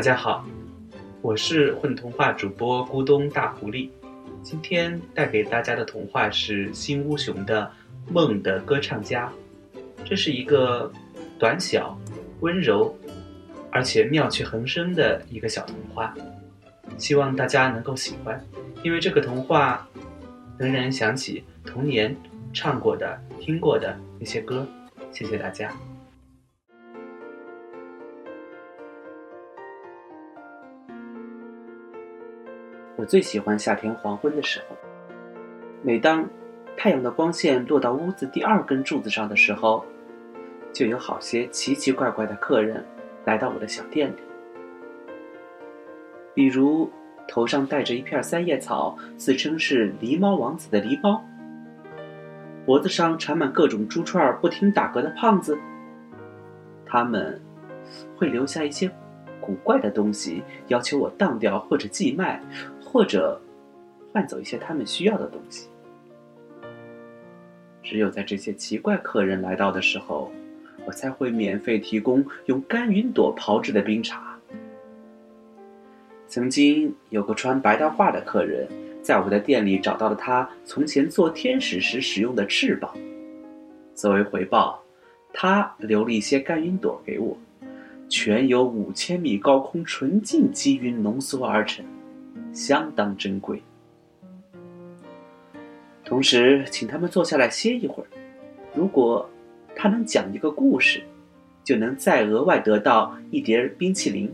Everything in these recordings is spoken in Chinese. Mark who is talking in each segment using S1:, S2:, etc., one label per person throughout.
S1: 大家好，我是混童话主播咕咚大狐狸。今天带给大家的童话是新乌熊的《梦的歌唱家》。这是一个短小、温柔，而且妙趣横生的一个小童话，希望大家能够喜欢。因为这个童话能让人想起童年唱过的、听过的那些歌。谢谢大家。我最喜欢夏天黄昏的时候。每当太阳的光线落到屋子第二根柱子上的时候，就有好些奇奇怪怪的客人来到我的小店里。比如头上戴着一片三叶草，自称是狸猫王子的狸猫；脖子上缠满各种珠串不停打嗝的胖子。他们会留下一些古怪的东西，要求我当掉或者寄卖。或者换走一些他们需要的东西。只有在这些奇怪客人来到的时候，我才会免费提供用干云朵炮制的冰茶。曾经有个穿白大褂的客人，在我的店里找到了他从前做天使时使用的翅膀。作为回报，他留了一些干云朵给我，全由五千米高空纯净积云浓缩而成。相当珍贵。同时，请他们坐下来歇一会儿。如果他能讲一个故事，就能再额外得到一碟冰淇淋。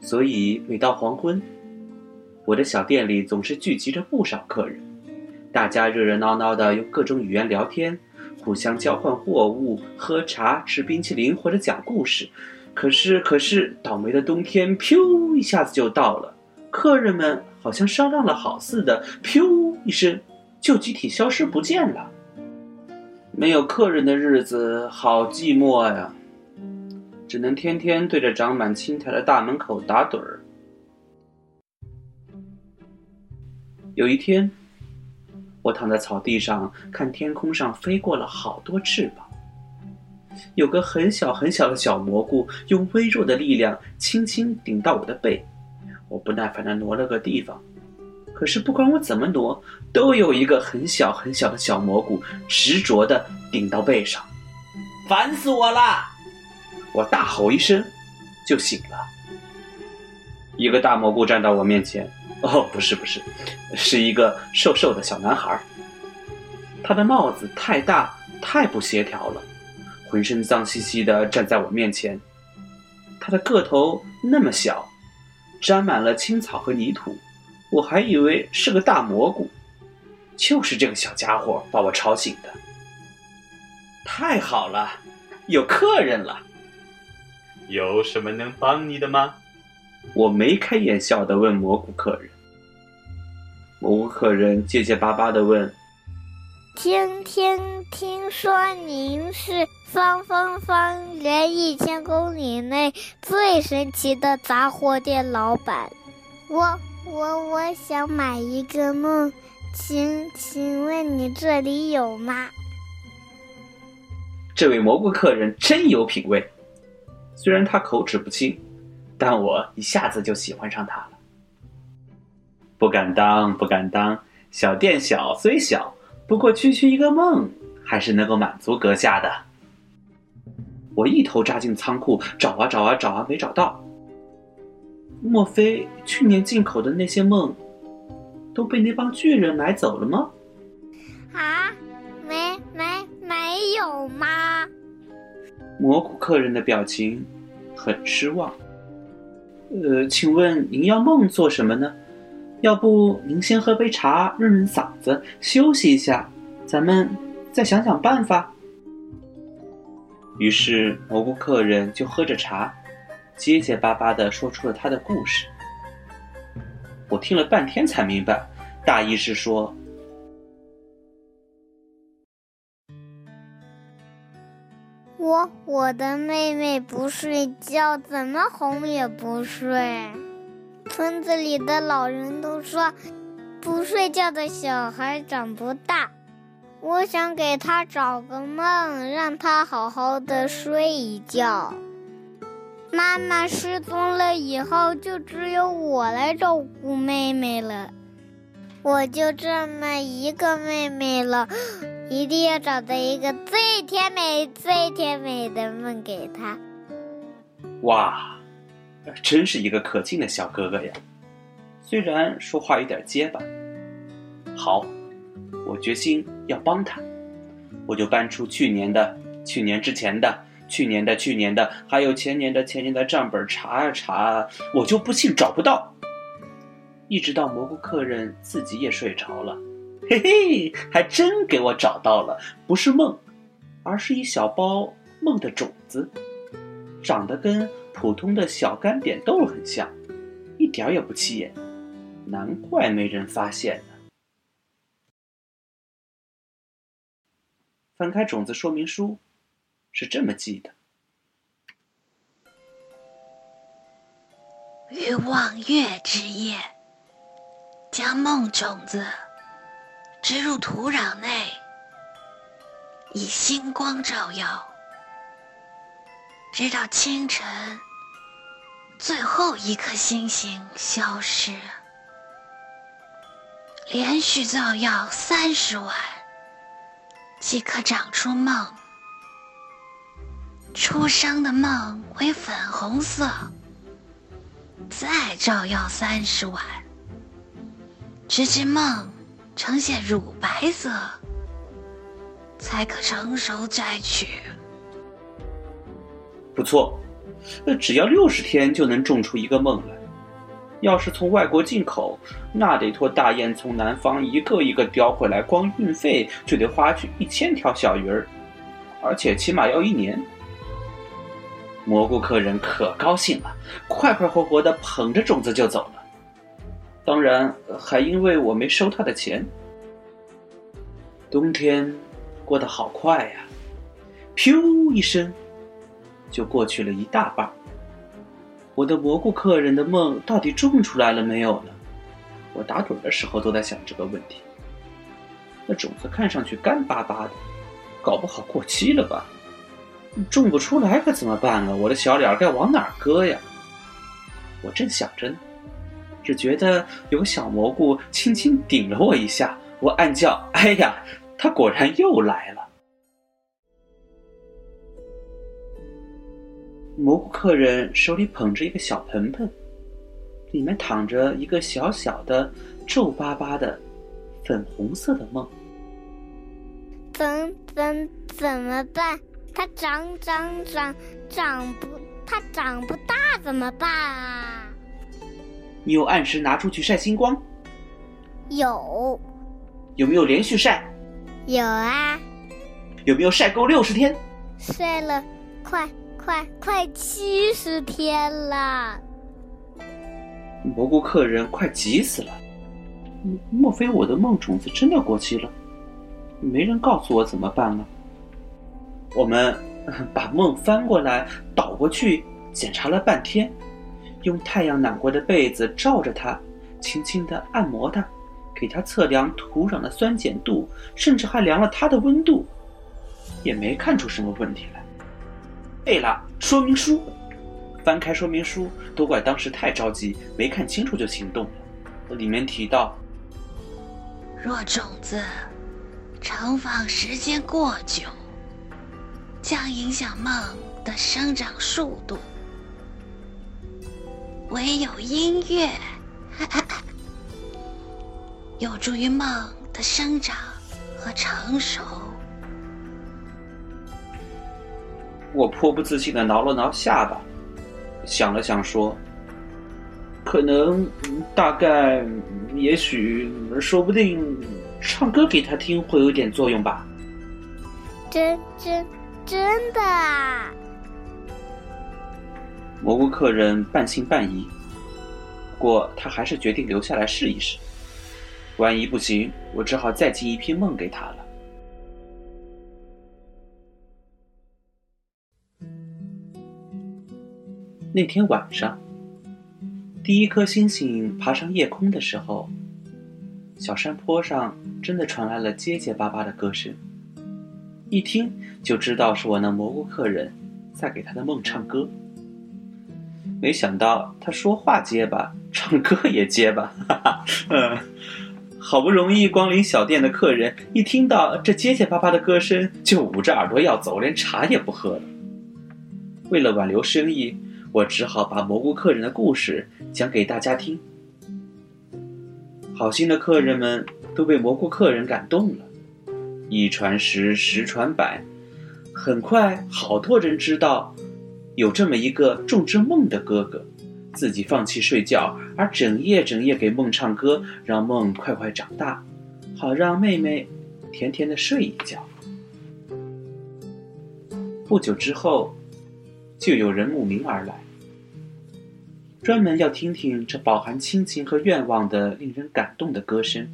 S1: 所以，每到黄昏，我的小店里总是聚集着不少客人，大家热热闹闹的用各种语言聊天，互相交换货物、喝茶、吃冰淇淋或者讲故事。可是，可是，倒霉的冬天，噗一下子就到了。客人们好像商量了好似的，噗一声，就集体消失不见了。没有客人的日子好寂寞呀，只能天天对着长满青苔的大门口打盹儿。有一天，我躺在草地上，看天空上飞过了好多翅膀。有个很小很小的小蘑菇，用微弱的力量轻轻顶到我的背，我不耐烦地挪了个地方。可是不管我怎么挪，都有一个很小很小的小蘑菇执着地顶到背上，烦死我了！我大吼一声，就醒了。一个大蘑菇站到我面前，哦，不是不是，是一个瘦瘦的小男孩。他的帽子太大，太不协调了。浑身脏兮兮的站在我面前，他的个头那么小，沾满了青草和泥土，我还以为是个大蘑菇。就是这个小家伙把我吵醒的。太好了，有客人了。有什么能帮你的吗？我眉开眼笑的问蘑菇客人。蘑菇客人结结巴巴的问。
S2: 听听听说您是方方方圆一千公里内最神奇的杂货店老板，我我我想买一个梦，请请问你这里有吗？
S1: 这位蘑菇客人真有品味，虽然他口齿不清，但我一下子就喜欢上他了。不敢当，不敢当，小店小虽小。不过区区一个梦，还是能够满足阁下的。我一头扎进仓库，找啊找啊找啊，没找到。莫非去年进口的那些梦，都被那帮巨人买走了吗？
S2: 啊，没没没有吗？
S1: 蘑菇客人的表情很失望。呃，请问您要梦做什么呢？要不您先喝杯茶润润嗓子，休息一下，咱们再想想办法。于是蘑菇客人就喝着茶，结结巴巴的说出了他的故事。我听了半天才明白，大意是说：
S2: 我我的妹妹不睡觉，怎么哄也不睡。村子里的老人都说，不睡觉的小孩长不大。我想给他找个梦，让他好好的睡一觉。妈妈失踪了以后，就只有我来照顾妹妹了。我就这么一个妹妹了，一定要找到一个最甜美、最甜美的梦给她。
S1: 哇，真是一个可敬的小哥哥呀！虽然说话有点结巴。好，我决心要帮他，我就搬出去年的、去年之前的。去年的、去年的，还有前年的、前年的账本查啊查，我就不信找不到。一直到蘑菇客人自己也睡着了，嘿嘿，还真给我找到了，不是梦，而是一小包梦的种子，长得跟普通的小干扁豆很像，一点也不起眼，难怪没人发现呢。翻开种子说明书。是这么记的：
S3: 于望月之夜，将梦种子植入土壤内，以星光照耀，直到清晨，最后一颗星星消失，连续照耀三十晚，即可长出梦。出生的梦为粉红色，再照耀三十晚，直至梦呈现乳白色，才可成熟摘取。
S1: 不错，那只要六十天就能种出一个梦来。要是从外国进口，那得托大雁从南方一个一个叼回来，光运费就得花去一千条小鱼儿，而且起码要一年。蘑菇客人可高兴了，快快活活的捧着种子就走了。当然，还因为我没收他的钱。冬天过得好快呀，噗一声，就过去了一大半。我的蘑菇客人的梦到底种出来了没有呢？我打盹的时候都在想这个问题。那种子看上去干巴巴的，搞不好过期了吧？种不出来可怎么办啊？我的小脸该往哪儿搁呀？我正想着呢，只觉得有个小蘑菇轻轻顶了我一下，我暗叫：“哎呀，它果然又来了！”蘑菇客人手里捧着一个小盆盆，里面躺着一个小小的、皱巴巴的、粉红色的梦。
S2: 怎怎怎么办？它长长长长不，它长不大怎么办啊？
S1: 你有按时拿出去晒星光？
S2: 有。
S1: 有没有连续晒？
S2: 有啊。
S1: 有没有晒够六十天？
S2: 晒了，快快快七十天了。
S1: 蘑菇客人快急死了。莫非我的梦种子真的过期了？没人告诉我怎么办呢？我们把梦翻过来倒过去检查了半天，用太阳暖过的被子罩着它，轻轻地按摩它，给它测量土壤的酸碱度，甚至还量了它的温度，也没看出什么问题来。对了，说明书，翻开说明书，都怪当时太着急，没看清楚就行动了。里面提到，
S3: 若种子盛放时间过久。将影响梦的生长速度，唯有音乐有助于梦的生长和成熟。
S1: 我颇不自信的挠了挠下巴，想了想说：“可能，大概，也许，说不定，唱歌给他听会有点作用吧。”
S2: 真真。真的啊！
S1: 蘑菇客人半信半疑，不过他还是决定留下来试一试。万一不行，我只好再寄一批梦给他了。那天晚上，第一颗星星爬上夜空的时候，小山坡上真的传来了结结巴巴的歌声。一听就知道是我那蘑菇客人在给他的梦唱歌。没想到他说话结巴，唱歌也结巴，哈哈，嗯，好不容易光临小店的客人，一听到这结结巴巴的歌声，就捂着耳朵要走，连茶也不喝了。为了挽留生意，我只好把蘑菇客人的故事讲给大家听。好心的客人们都被蘑菇客人感动了，一传十，十传百，很快好多人知道。有这么一个种植梦的哥哥，自己放弃睡觉，而整夜整夜给梦唱歌，让梦快快长大，好让妹妹甜甜的睡一觉。不久之后，就有人慕名而来，专门要听听这饱含亲情和愿望的令人感动的歌声。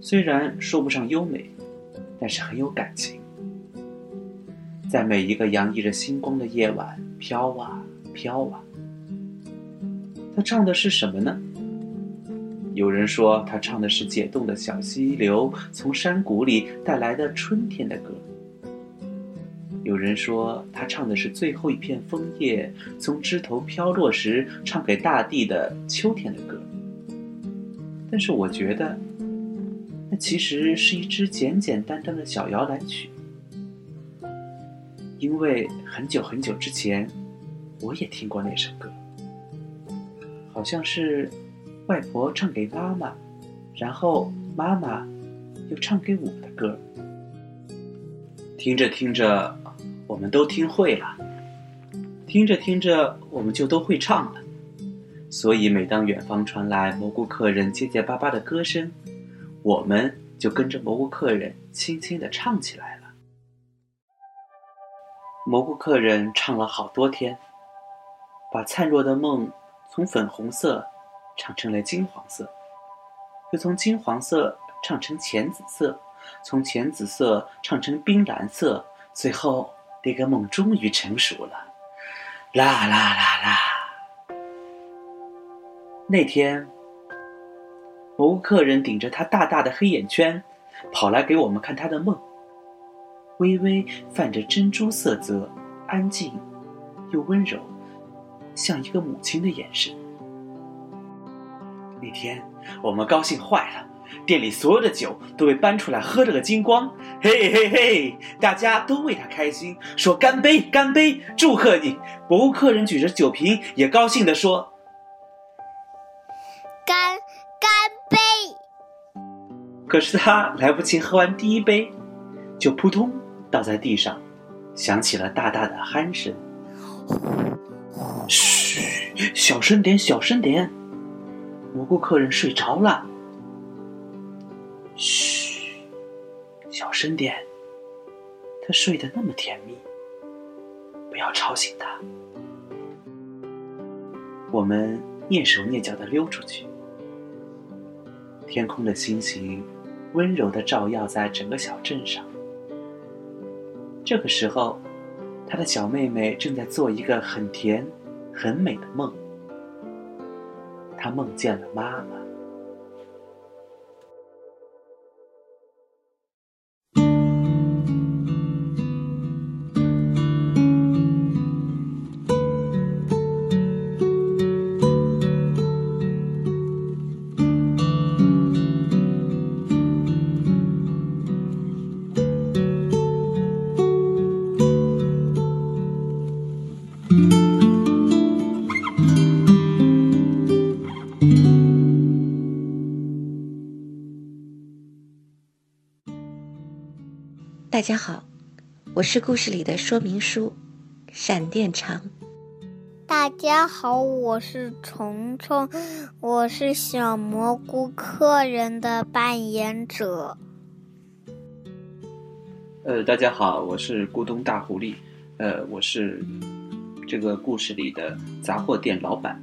S1: 虽然说不上优美，但是很有感情。在每一个洋溢着星光的夜晚，飘啊飘啊。他唱的是什么呢？有人说他唱的是解冻的小溪流从山谷里带来的春天的歌。有人说他唱的是最后一片枫叶从枝头飘落时唱给大地的秋天的歌。但是我觉得，那其实是一支简简单单的小摇篮曲。因为很久很久之前，我也听过那首歌，好像是外婆唱给妈妈，然后妈妈又唱给我的歌。听着听着，我们都听会了；听着听着，我们就都会唱了。所以，每当远方传来蘑菇客人结结巴巴的歌声，我们就跟着蘑菇客人轻轻的唱起来了。蘑菇客人唱了好多天，把灿若的梦从粉红色唱成了金黄色，又从金黄色唱成浅紫色，从浅紫色唱成冰蓝色，最后那个梦终于成熟了。啦啦啦啦！那天，某客人顶着他大大的黑眼圈，跑来给我们看他的梦。微微泛着珍珠色泽，安静又温柔，像一个母亲的眼神。那天我们高兴坏了，店里所有的酒都被搬出来喝了个精光。嘿嘿嘿，大家都为他开心，说干杯，干杯，祝贺你！博物客人举着酒瓶，也高兴地说：“
S2: 干干杯！”
S1: 可是他来不及喝完第一杯，就扑通。倒在地上，响起了大大的鼾声。嘘，小声点，小声点。蘑菇客人睡着了。嘘，小声点。他睡得那么甜蜜，不要吵醒他。我们蹑手蹑脚的溜出去。天空的星星温柔的照耀在整个小镇上。这个时候，他的小妹妹正在做一个很甜、很美的梦。她梦见了妈妈。
S3: 大家好，我是故事里的说明书，闪电长。
S2: 大家好，我是虫虫，我是小蘑菇客人的扮演者。
S1: 呃，大家好，我是咕咚大狐狸，呃，我是这个故事里的杂货店老板。